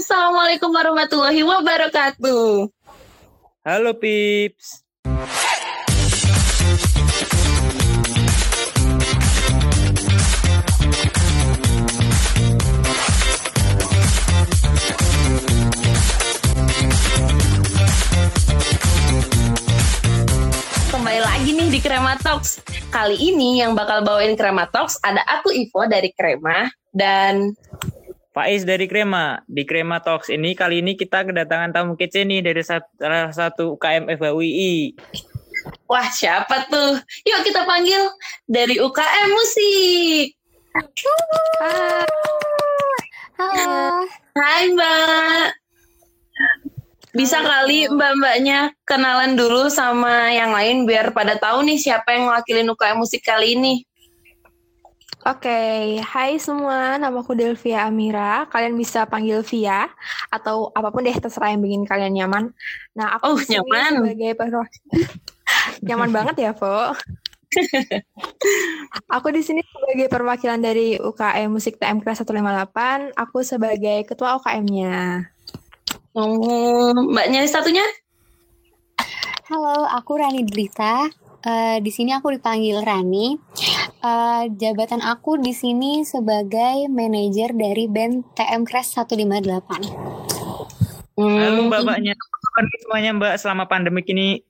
Assalamualaikum warahmatullahi wabarakatuh. Halo Pips. Kembali lagi nih di Krema Talks. Kali ini yang bakal bawain Krema Talks ada aku Ivo dari Krema dan Faiz dari Krema. Di Krema Talks ini kali ini kita kedatangan tamu kece nih dari salah satu UKM FHUI. wah siapa tuh? Yuk kita panggil dari UKM Musik. Hai. Halo. Hai Mbak. Bisa kali mbak-mbaknya kenalan dulu sama yang lain biar pada tahu nih siapa yang ngewakilin UKM Musik kali ini. Oke, hai semua, namaku Delvia Amira. Kalian bisa panggil Via atau apa pun deh terserah yang bikin kalian nyaman. Nah, aku Oh, di sini nyaman. sebagai perwa- nyaman banget ya, Po. aku di sini sebagai perwakilan dari UKM Musik TM Kelas 158. Aku sebagai ketua UKM-nya. Oh, mbaknya satunya? Halo, aku Rani Drita. Eh, di sini aku dipanggil Rani. Eh, jabatan aku di sini sebagai manajer dari band TM Crash 158. Halo Hmm, mbak-mbaknya. Apa semuanya mbak selama pandemik ini?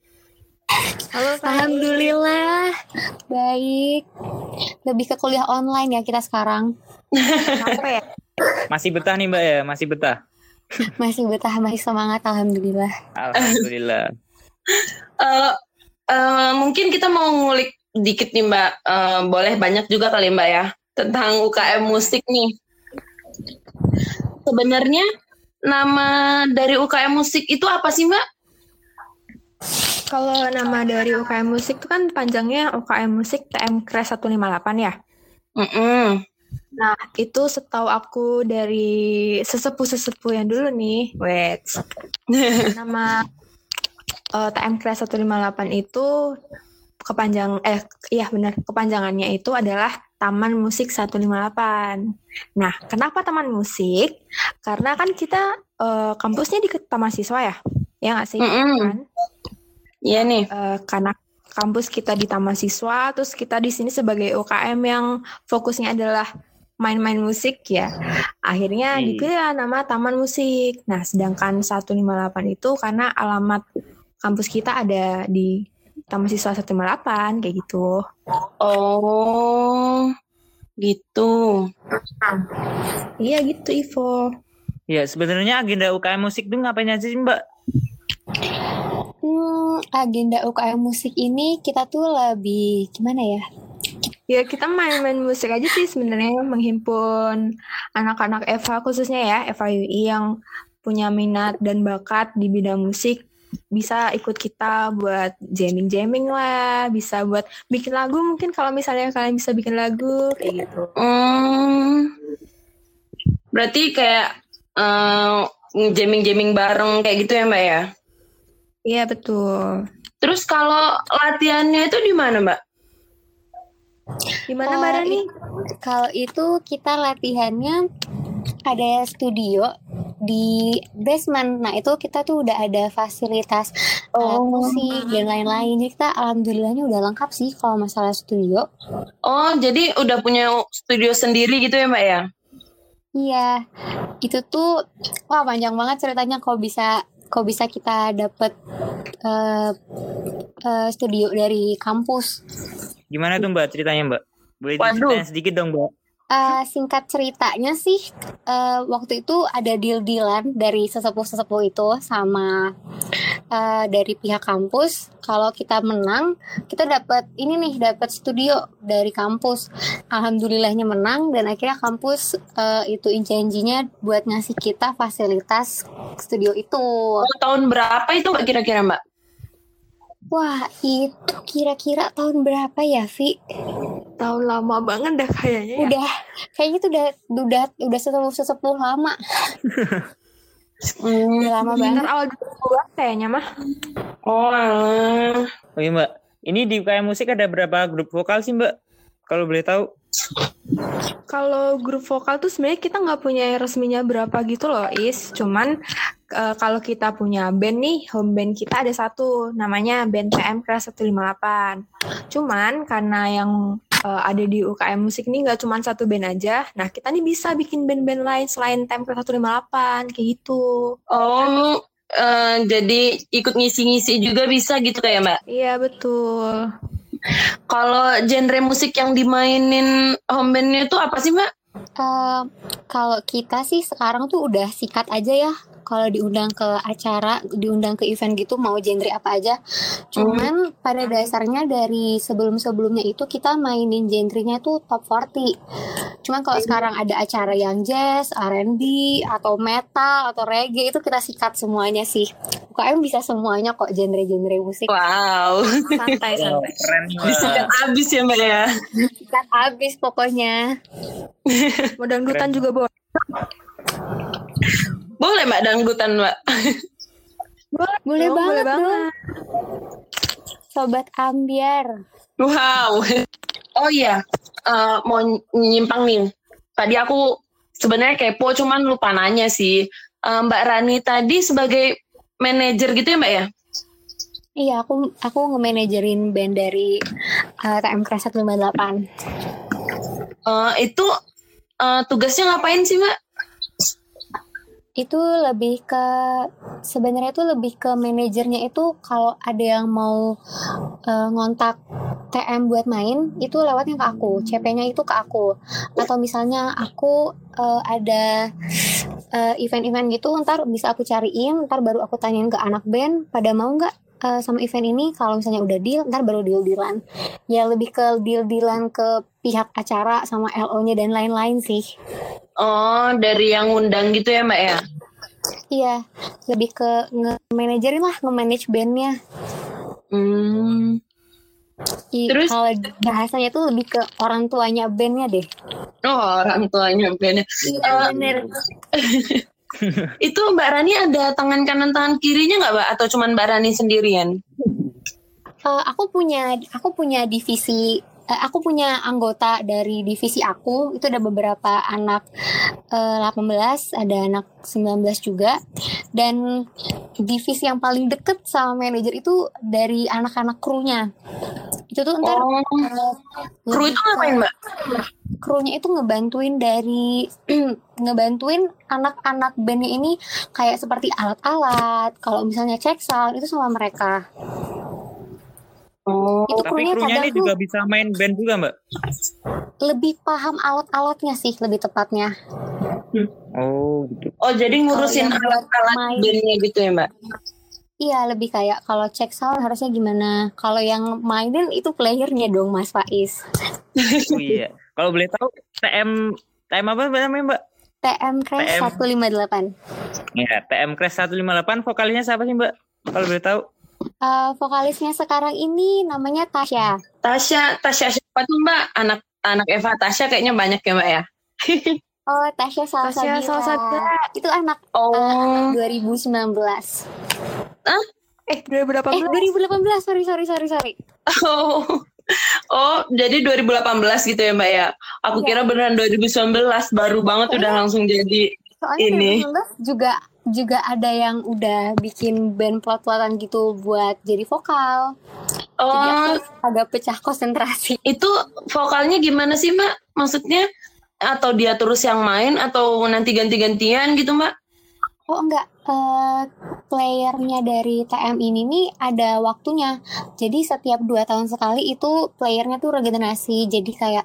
Halo. Alhamdulillah, baik. Lebih ke kuliah online ya kita sekarang. Capek ya? Masih betah nih mbak ya? Masih betah? Masih betah, masih semangat, Alhamdulillah. Alhamdulillah. Eh, eh, mungkin kita mau ngulik dikit nih Mbak. Eh, boleh banyak juga kali Mbak ya tentang UKM musik nih. Sebenarnya nama dari UKM musik itu apa sih Mbak? Kalau nama dari UKM Musik itu kan panjangnya UKM Musik TM Crash 158 ya? Mm-mm. Nah, itu setahu aku dari sesepuh-sesepuh yang dulu nih. Wait. Nama eh, TM Class 158 itu kepanjang eh iya benar, kepanjangannya itu adalah Taman Musik 158. Nah, kenapa Taman Musik? Karena kan kita eh, kampusnya di Taman Siswa ya. Ya nggak sih? Mm-mm. Kan? Iya nih. Eh, karena kampus kita di Taman Siswa, terus kita di sini sebagai UKM yang fokusnya adalah main-main musik ya. Akhirnya Hmm. dipilih nama Taman Musik. Nah, sedangkan 158 itu karena alamat kampus kita ada di Taman Siswa 158 kayak gitu. Oh, gitu. Iya gitu Ivo. Ya sebenarnya agenda UKM musik tuh ngapain aja sih mbak? Hmm, agenda UKM musik ini kita tuh lebih gimana ya? Ya kita main-main musik aja sih sebenarnya menghimpun anak-anak EVA khususnya ya EVA UI yang punya minat dan bakat di bidang musik bisa ikut kita buat jamming-jamming lah, bisa buat bikin lagu mungkin kalau misalnya kalian bisa bikin lagu kayak gitu. Hmm, berarti kayak eh, jamming-jamming bareng kayak gitu ya Mbak ya? Iya betul. Terus kalau latihannya itu di mana Mbak? Gimana Oh, Mbak Rani? Kalau itu kita latihannya ada studio di basement. Nah, itu kita tuh udah ada fasilitas alat Oh. musik dan lain-lain. Jadi kita alhamdulillahnya udah lengkap sih kalau masalah studio. Oh, jadi udah punya studio sendiri gitu ya Mbak ya? Iya. Itu tuh wah panjang banget ceritanya kok bisa kok bisa kita dapet eh, eh, studio dari kampus. Gimana tuh mbak ceritanya mbak? Boleh diceritain sedikit dong mbak? Eh, singkat ceritanya sih eh, waktu itu ada deal-dealan dari sesepuh-sesepuh itu sama eh, dari pihak kampus. Kalau kita menang kita dapat ini nih dapat studio dari kampus. Alhamdulillahnya menang dan akhirnya kampus eh, itu janjinya buat ngasih kita fasilitas studio itu. Oh, tahun berapa itu kira-kira Mbak? Wah itu kira-kira tahun berapa ya Vi Tahun lama banget dah kayaknya ya. udah kayaknya itu udah udah udah sesepuh sesepuh lama Hmm. lama banget awal 2010 kayaknya mah. Oh, alah. Iya mbak, ini di UKM musik ada berapa grup vokal sih mbak? Kalau boleh tahu? Kalau grup vokal tuh sebenarnya kita nggak punya resminya berapa gitu loh, Is. Cuman eh, kalau kita punya band nih, home band kita ada satu, namanya band PM Kelas 158. Cuman karena yang eh, ada di UKM musik ini nggak cuma satu band aja, nah kita nih bisa bikin band-band lain selain PM Kelas 158, kayak gitu. Oh, eh, jadi ikut ngisi-ngisi juga bisa gitu kayak Mbak. Iya, betul. Kalau genre musik yang dimainin home bandnya itu apa sih Mbak? Eh, kalau kita sih sekarang tuh udah sikat aja ya. Kalau diundang ke acara, diundang ke event gitu mau genre apa aja. Cuman pada dasarnya dari sebelum-sebelumnya itu kita mainin genrenya tuh top 40. Cuman kalau sekarang ada acara yang jazz, R&B, atau metal, atau reggae itu kita sikat semuanya sih. UKM bisa semuanya kok genre-genre musik. Wow, Santai, Wow, santai. keren disikat abis ya Mbak ya. Sikat abis pokoknya. Mau dangdutan juga boleh. Boleh Mbak dangdutan Mbak. Boleh dong, banget boleh dong. banget. Sobat Ambiar. Wow. Oh iya, Eh, mau nyimpang nih. Tadi aku sebenarnya kepo, cuman lupa nanya sih. Eh, Mbak Rani tadi sebagai manajer gitu ya Mbak ya? Iya, aku aku nge-manajerin band dari uh, TM Crash 158. Eh, itu eh, tugasnya ngapain sih Mbak? Itu lebih ke sebenarnya itu lebih ke manajernya itu kalau ada yang mau uh, ngontak TM buat main itu lewatnya ke aku, CP-nya itu ke aku. Atau misalnya aku uh, ada uh, event-event gitu, ntar bisa aku cariin, ntar baru aku tanyain ke anak band pada mau nggak uh, sama event ini. Kalau misalnya udah deal, ntar baru deal-dealan. Ya lebih ke deal-dealan ke pihak acara sama LO-nya dan lain-lain sih. Oh, dari yang ngundang gitu ya Mbak ya? Iya, lebih ke nge-manajerin lah, nge-manage bandnya. Hmm. I- Terus? kalau bahasanya tuh lebih ke orang tuanya bandnya deh. Oh, orang tuanya bandnya. Iya bener. Itu Mbak Rani ada tangan kanan tangan kirinya nggak Mbak? Atau cuman Mbak Rani sendirian? Eh, aku punya aku punya divisi eh, aku punya anggota dari divisi aku. Itu ada beberapa anak eh, 18 ada anak 19 juga. Dan divisi yang paling deket sama manajer itu dari anak-anak krunya. Itu tuh ntar Oh, eh, kru itu ngapain Mbak? krunya itu ngebantuin dari ngebantuin anak-anak bandnya ini kayak seperti alat-alat. Kalau misalnya cek sound itu sama mereka Oh, itu Tapi krunya ini juga bisa main band juga Mbak? lebih paham alat-alatnya sih lebih tepatnya Oh gitu. oh jadi ngurusin alat-alat bandnya gitu ya Mbak? iya lebih kayak kalau cek sound harusnya gimana kalau yang mainin itu playernya dong Mas Faiz Oh iya. Kalau boleh tahu TM TM apa namanya Mbak? TM Crash TM. 158 Ya, TM Crash 158 vokalisnya siapa sih Mbak? Kalau boleh tahu. Eh, vokalisnya sekarang ini namanya Tasya Tasya, Tasya siapa tuh Mbak? Anak anak Eva Tasya kayaknya banyak ya Mbak ya? oh Tasya Salsabila Tasya Salsabila. itu anak Oh, 2019 Eh, 2018. Eh 2018 sorry sorry sorry sorry. oh, oh, jadi 2018 gitu ya Mbak ya? Aku Iya. kira beneran 2019 baru banget udah langsung jadi. Soalnya Ini. 2019 juga juga ada yang udah bikin band plot-plotan gitu buat jadi vokal. Jadi Oh, aku agak pecah konsentrasi. itu vokalnya gimana sih Mbak? Maksudnya atau dia terus yang main atau nanti ganti-gantian gitu Mbak? Oh enggak, eh, playernya dari TM ini nih ada waktunya. Jadi setiap dua tahun sekali itu playernya tuh regenerasi. Jadi kayak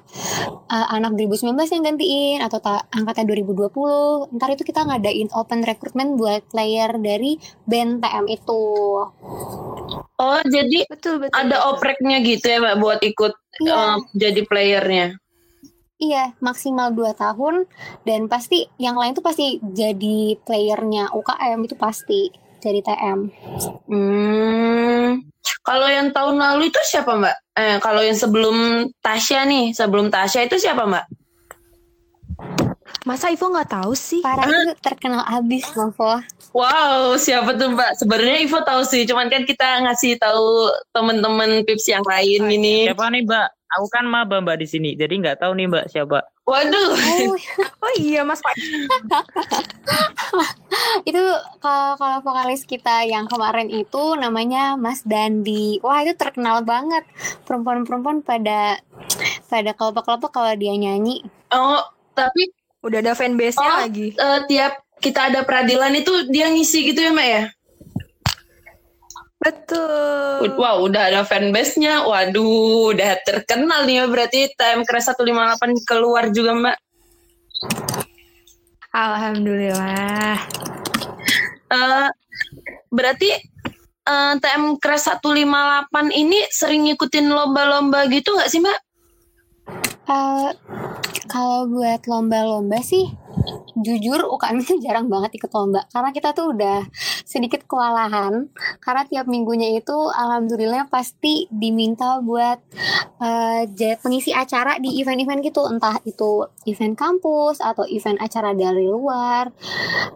eh, anak 2019 yang gantiin atau ta- angkatan 2020. Ntar itu kita ngadain open recruitment buat player dari band TM itu. Oh, jadi Betul, betul. ada betul. opreknya gitu ya Mbak buat ikut Iya. eh, jadi playernya. Iya, maksimal 2 tahun dan pasti yang lain tuh pasti jadi playernya UKM itu pasti dari TM. Hmm. Kalau yang tahun lalu itu siapa Mbak? Eh, kalau yang sebelum Tasya nih, sebelum Tasya itu siapa Mbak? Masa Ivo nggak tahu sih? Parah itu terkenal abis Novo. Wow, siapa tuh Mbak? Sebenarnya Ivo tahu sih, cuman kan kita ngasih tahu temen-temen Pips yang lain ini. Siapa nih Mbak? Aku kan maba mbak di sini, jadi nggak tahu nih mbak siapa. Waduh. Oh, Oh iya Mas Pak. itu kalau kalau vokalis kita yang kemarin itu namanya Mas Dandi. Wah, itu terkenal banget. Perempuan-perempuan pada pada kelompok-kelompok kalau dia nyanyi. Oh, tapi Udah ada fanbase-nya Oh. lagi. eh, tiap kita ada peradilan itu dia ngisi gitu ya, Mbak ya? Betul. Wow, udah ada fanbase-nya. Waduh, udah terkenal nih ya berarti TM Crash 158 keluar juga, Mbak. Alhamdulillah. Eh, berarti eh, TM Crash 158 ini sering ngikutin lomba-lomba gitu nggak sih, Mbak? Eh, kalau buat lomba-lomba sih, jujur UKM itu jarang banget ikut lomba. Karena kita tuh udah sedikit kewalahan. Karena tiap minggunya itu alhamdulillah pasti diminta buat eh, ja- pengisi acara di event-event gitu. Entah itu event kampus atau event acara dari luar.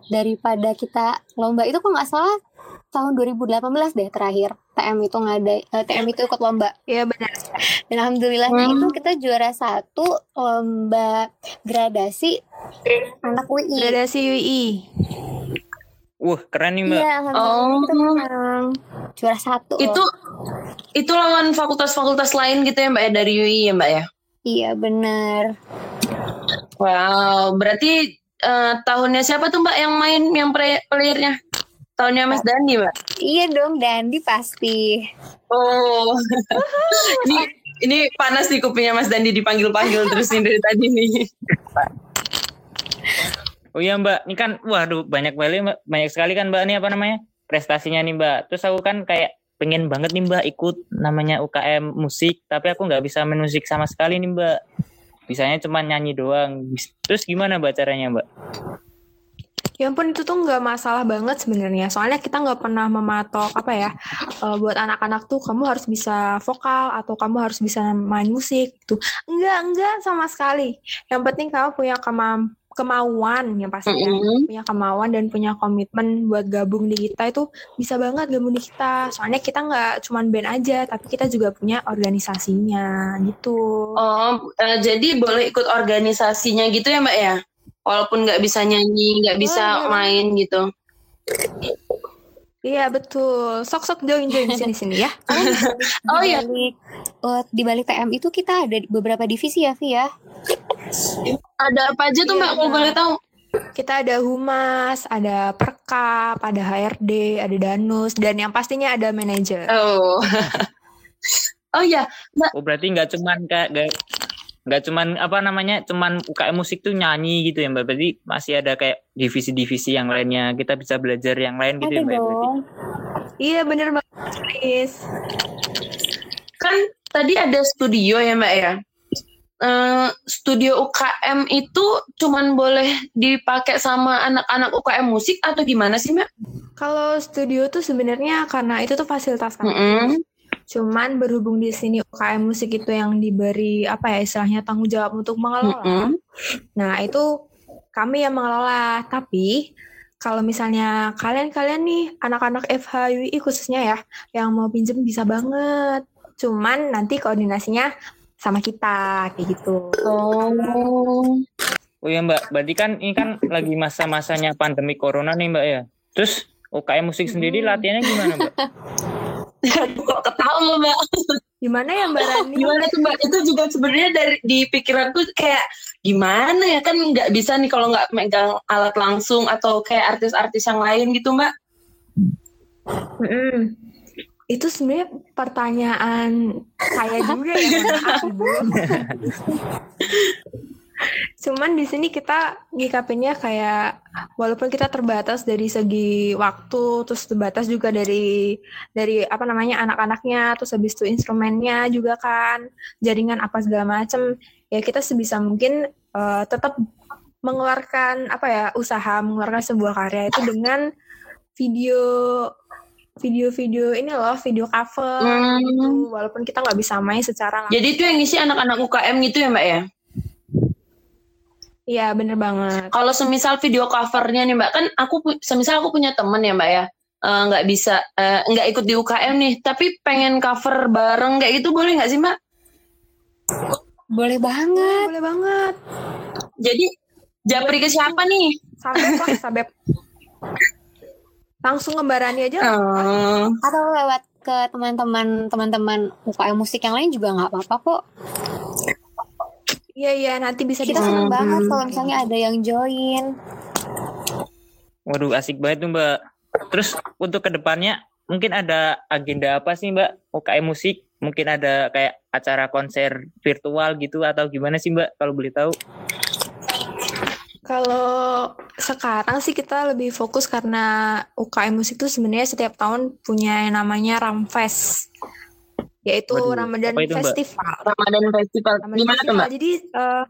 Daripada kita lomba. Itu kok nggak salah tahun 2018 deh terakhir TM itu ngada eh, TM itu ikut lomba Iya benar. dan alhamdulillahnya Hmm. itu kita juara satu lomba gradasi anak UI. Gradasi UI. Wah keren nih mbak. Iya, alhamdulillah kita Oh. menang juara satu. loh. Itu itu lawan fakultas-fakultas lain gitu ya, Mbak ya dari UI ya, Mbak ya? Iya benar. Wow, berarti eh, tahunnya siapa tuh Mbak yang main yang play- playernya? Tahunnya Mas Dandi, Mbak. Iya dong Dandi pasti. Oh. ini ini panas di kupingnya Mas Dandi dipanggil-panggil terus nih dari tadi nih. Oh iya mbak, ini kan waduh banyak kali mbak, banyak sekali kan mbak ini apa namanya prestasinya nih mbak. Terus aku kan kayak pengen banget nih mbak ikut namanya UKM musik, tapi aku nggak bisa main musik sama sekali nih mbak. Bisanya cuma nyanyi doang. Terus gimana mbak caranya mbak? Ya ampun itu tuh nggak masalah banget sebenarnya. Soalnya kita nggak pernah mematok apa ya eh, buat anak-anak tuh kamu harus bisa vokal atau kamu harus bisa main musik gitu. Enggak enggak sama sekali. Yang penting kamu punya kemam kemauan yang pasti ya. Mm-mm. punya kemauan dan punya komitmen buat gabung di kita itu bisa banget gabung di kita. Soalnya kita nggak cuman band aja, tapi kita juga punya organisasinya gitu. Oh, eh, jadi boleh ikut organisasinya gitu ya Mbak ya? Walaupun nggak bisa nyanyi, nggak bisa Boleh. main gitu. Iya betul. Sok-sok join-join sini-sini ya. Oh iya. Di balik, oh, di balik TM itu kita ada beberapa divisi ya Vi ya. Ada apa aja tuh Iya, Mbak kalau Mbak. boleh tahu? Kita ada humas, ada perkap, ada HRD, ada danus, dan yang pastinya ada manajer. Oh. oh ya, Oh berarti nggak cuman kayak nggak nggak cuman apa namanya cuman UKM musik tuh nyanyi gitu ya mbak. Berarti masih ada kayak divisi-divisi yang lainnya. Kita bisa belajar yang lain gitu Ada ya mbak. Berarti. dong. Iya bener banget, Chris. kan tadi ada studio ya Mbak ya. Eh, studio UKM itu cuman boleh dipakai sama anak-anak UKM musik atau gimana sih Mbak? Kalau studio tuh sebenarnya karena itu tuh fasilitas kami. Mm-mm. Cuman berhubung di sini UKM musik itu yang diberi apa ya istilahnya tanggung jawab untuk mengelola. Mm-mm. Nah, itu kami yang mengelola. Tapi kalau misalnya kalian-kalian nih anak-anak FHUI khususnya ya yang mau pinjem bisa banget. Cuman nanti koordinasinya sama kita kayak gitu. Oh. Oh ya mbak, berarti kan ini kan lagi masa-masanya pandemi corona nih mbak ya. Terus UKM musik sendiri Hmm. latihannya gimana mbak? Kok ketawa Mbak? Gimana ya Mbak Rani? Gimana tuh Mbak? Itu juga sebenarnya dari di pikiranku kayak gimana ya kan nggak bisa nih kalau nggak megang alat langsung atau kayak artis-artis yang lain gitu Mbak. Mm-mm. Itu sebenarnya pertanyaan saya juga ya, Ibu. Cuman di sini kita nyikapinnya kayak walaupun kita terbatas dari segi waktu, terus terbatas juga dari dari apa namanya anak-anaknya, terus habis itu instrumennya juga kan, jaringan apa segala macem. Ya kita sebisa mungkin eh, tetap mengeluarkan apa ya usaha mengeluarkan sebuah karya itu dengan video video-video ini loh video cover Hmm. gitu walaupun kita nggak bisa main secara langsung Jadi itu yang ngisi anak-anak UKM gitu ya Mbak ya? Iya bener banget Kalau semisal video covernya nih Mbak, kan aku semisal aku punya temen ya Mbak ya, eh, nggak bisa eh, nggak ikut di UKM nih, tapi pengen cover bareng kayak gitu boleh nggak sih Mbak? Boleh banget. Boleh banget. Jadi japri ke siapa nih? Sabep lah, sabep. Langsung ngembarani aja. Oh. Atau lewat ke teman-teman teman-teman UKM musik yang lain juga nggak apa-apa kok. Iya iya nanti bisa Kita di seneng Hmm. banget kalau misalnya ada yang join. Waduh, asik banget tuh Mbak. Terus untuk ke depannya mungkin ada agenda apa sih Mbak UKM musik? Mungkin ada kayak acara konser virtual gitu atau gimana sih Mbak kalau boleh tahu? Kalau sekarang sih kita lebih fokus karena UKM musik itu sebenarnya setiap tahun punya yang namanya Ramfest. Yaitu Waduh, Ramadan itu, Mbak? Festival. Ramadan Festival. Ramadan Gimana tuh Festival. mbak? Jadi eh,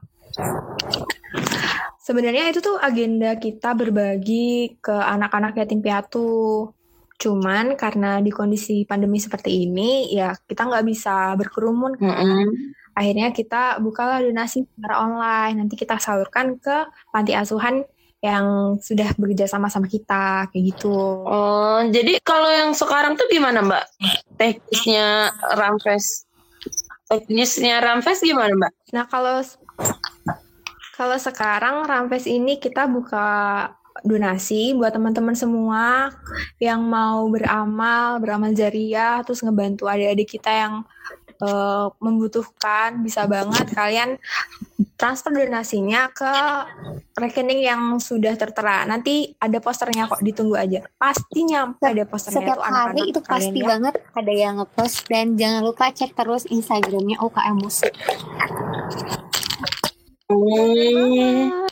sebenarnya itu tuh agenda kita berbagi ke anak-anak yatim piatu. Cuman karena di kondisi pandemi seperti ini, ya kita nggak bisa berkerumun. kan. Mm-mm. Akhirnya kita bukalah donasi secara online. Nanti kita salurkan ke panti asuhan yang sudah bekerja sama sama kita, kayak gitu. Oh, jadi kalau yang sekarang tuh gimana mbak? Teknisnya Ramfest. Teknisnya Ramfest gimana mbak? Nah, kalau kalau sekarang Ramfest ini kita buka donasi buat teman-teman semua yang mau beramal, beramal jariah, terus ngebantu adik-adik kita yang eh, membutuhkan, bisa banget kalian transfer donasinya ke rekening yang sudah tertera. Nanti ada posternya kok, ditunggu aja. Pasti nyampe ada posternya Setiap tuh anak-anak hari itu pasti ya. banget ada yang ngepost dan jangan lupa cek terus Instagramnya UKM musik. Hmm.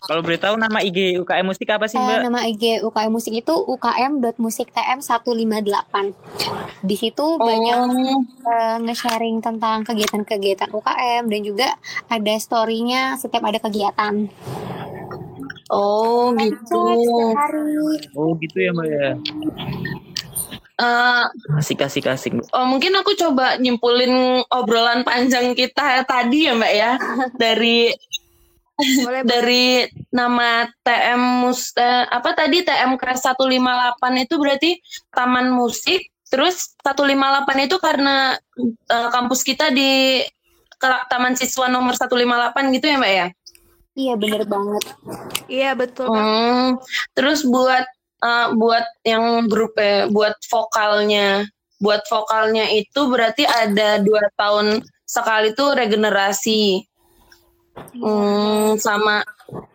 Kalau boleh tahu nama IG UKM musik apa sih Eh, Mbak? nama IG UKM musik itu ukm.musiktm158. Di situ banyak Oh. eh, nge-sharing tentang kegiatan-kegiatan UKM dan juga ada story-nya setiap ada kegiatan. Oh gitu. Oh gitu ya Mbak ya. Eh, Asik asik asik. Mbak. oh, mungkin aku coba nyimpulin obrolan panjang kita tadi ya mbak ya dari Boleh, boleh. dari nama TM mus eh, apa tadi TM Kres 158 itu berarti Taman Musik terus 158 itu karena eh, kampus kita di Taman Siswa nomor 158 gitu ya Mbak ya Iya bener banget. Iya, betul. Kak. Hmm, terus buat eh, buat yang grup eh, buat vokalnya buat vokalnya itu berarti ada dua tahun sekali tuh regenerasi Hmm, sama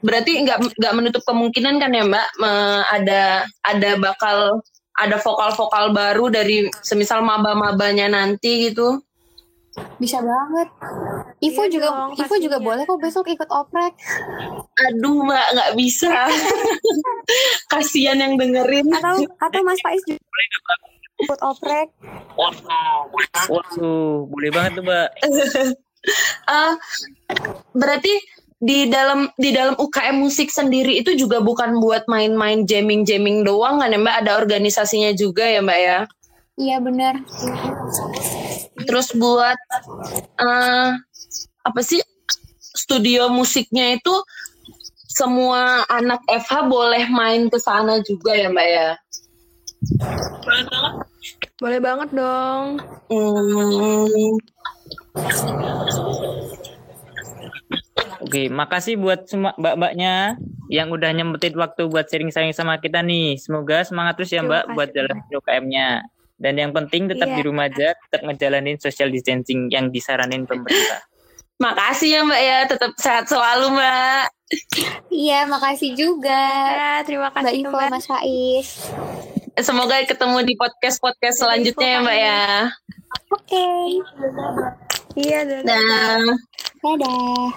berarti nggak nggak menutup kemungkinan kan ya Mbak me- ada ada bakal ada vokal-vokal baru dari semisal maba-mabanya nanti gitu. Bisa banget. Ivo Iya juga dong, Ivo juga boleh kok besok ikut oprek. Aduh Mbak nggak bisa. Kasihan yang dengerin. Atau atau Mas Faiz juga ikut oprek. Waduh, boleh banget tuh Mbak. Eh, berarti di dalam di dalam UKM musik sendiri itu juga bukan buat main-main jamming-jamming doang kan ya Mbak? Ada organisasinya juga ya Mbak ya? Iya bener. Terus buat eh apa sih studio musiknya itu semua anak FH boleh main ke sana juga ya Mbak ya? Boleh banget dong. Hmm, Oke, makasih buat semua mbak-mbaknya yang udah nyempetin waktu buat sharing-sharing sama kita nih. Semoga semangat terus ya Mbak buat jalan UKM-nya. Dan yang penting tetap Iya. di rumah aja, tetap ngejalanin social distancing yang disaranin pemerintah. makasih ya Mbak ya, tetap sehat selalu Mbak. Iya makasih juga. Ya, terima Mbak kasih Ivo, Mbak. Mas Faiz. Semoga ketemu di podcast-podcast selanjutnya ya Mbak ya. Oke. Iya, dadah. Nah, Dadah.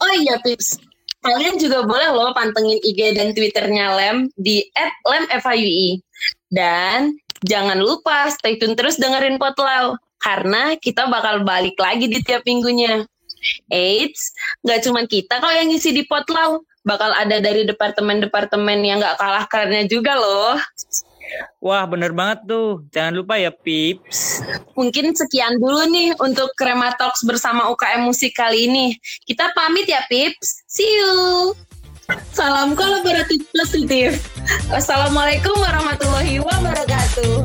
oh iya Pips, kalian juga boleh loh pantengin IG dan Twitternya Lem di @lemfyui. Dan jangan lupa stay tune terus dengerin Potlau karena kita bakal balik lagi di tiap minggunya. Eits, nggak cuma kita kok yang ngisi di Potlau, bakal ada dari departemen-departemen yang nggak kalah kerennya juga loh. Wah, bener banget tuh. Jangan lupa ya, Pips. Mungkin sekian dulu nih untuk Krema Talks bersama UKM Musik kali ini. Kita pamit ya, Pips. See you. Salam kolaboratif positif. Wassalamualaikum warahmatullahi wabarakatuh.